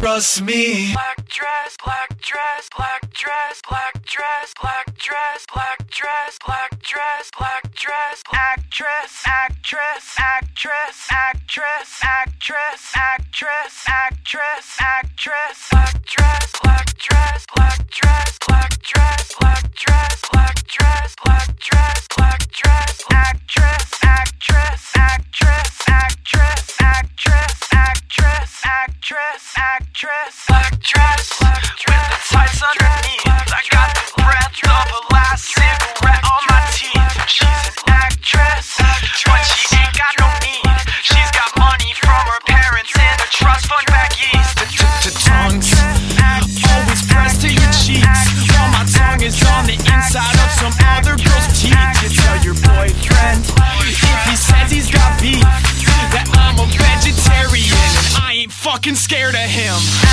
trust me. Black dress, black dress, black dress, black dress, black dress, black dress, black dress, black dress, actress, actress, actress, actress, actress, actress, actress, actress, black dress, black dress, black dress, black dress, black dress, black dress, a back east. The tongues always pressed to your cheeks, while my tongue is on the inside of some other girl's teeth. You tell your boyfriend if he says he's got beef that I'm a vegetarian and I ain't fucking scared of him.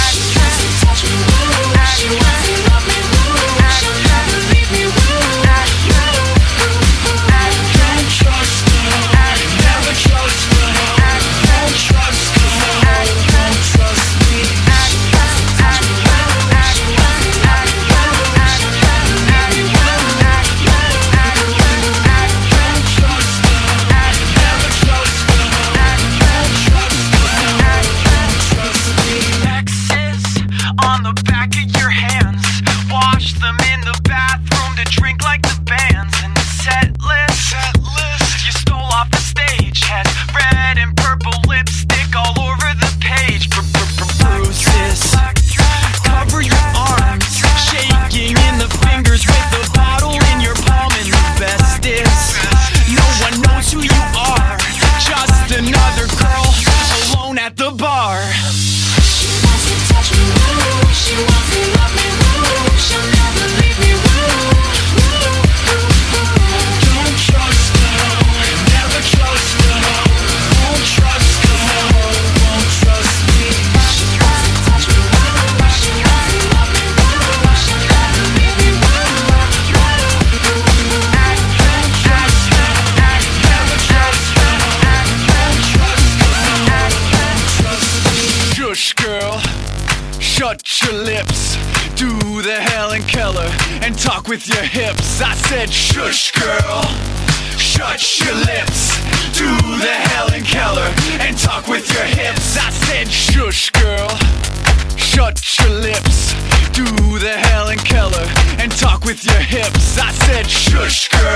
Shut your lips. Do the Helen Keller and talk with your hips. I said, shush, girl. Shut your lips. Do the Helen Keller and talk with your hips. I said, shush, girl. Shut your lips. Do the Helen Keller and talk with your hips. I said, shush, girl.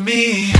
Me.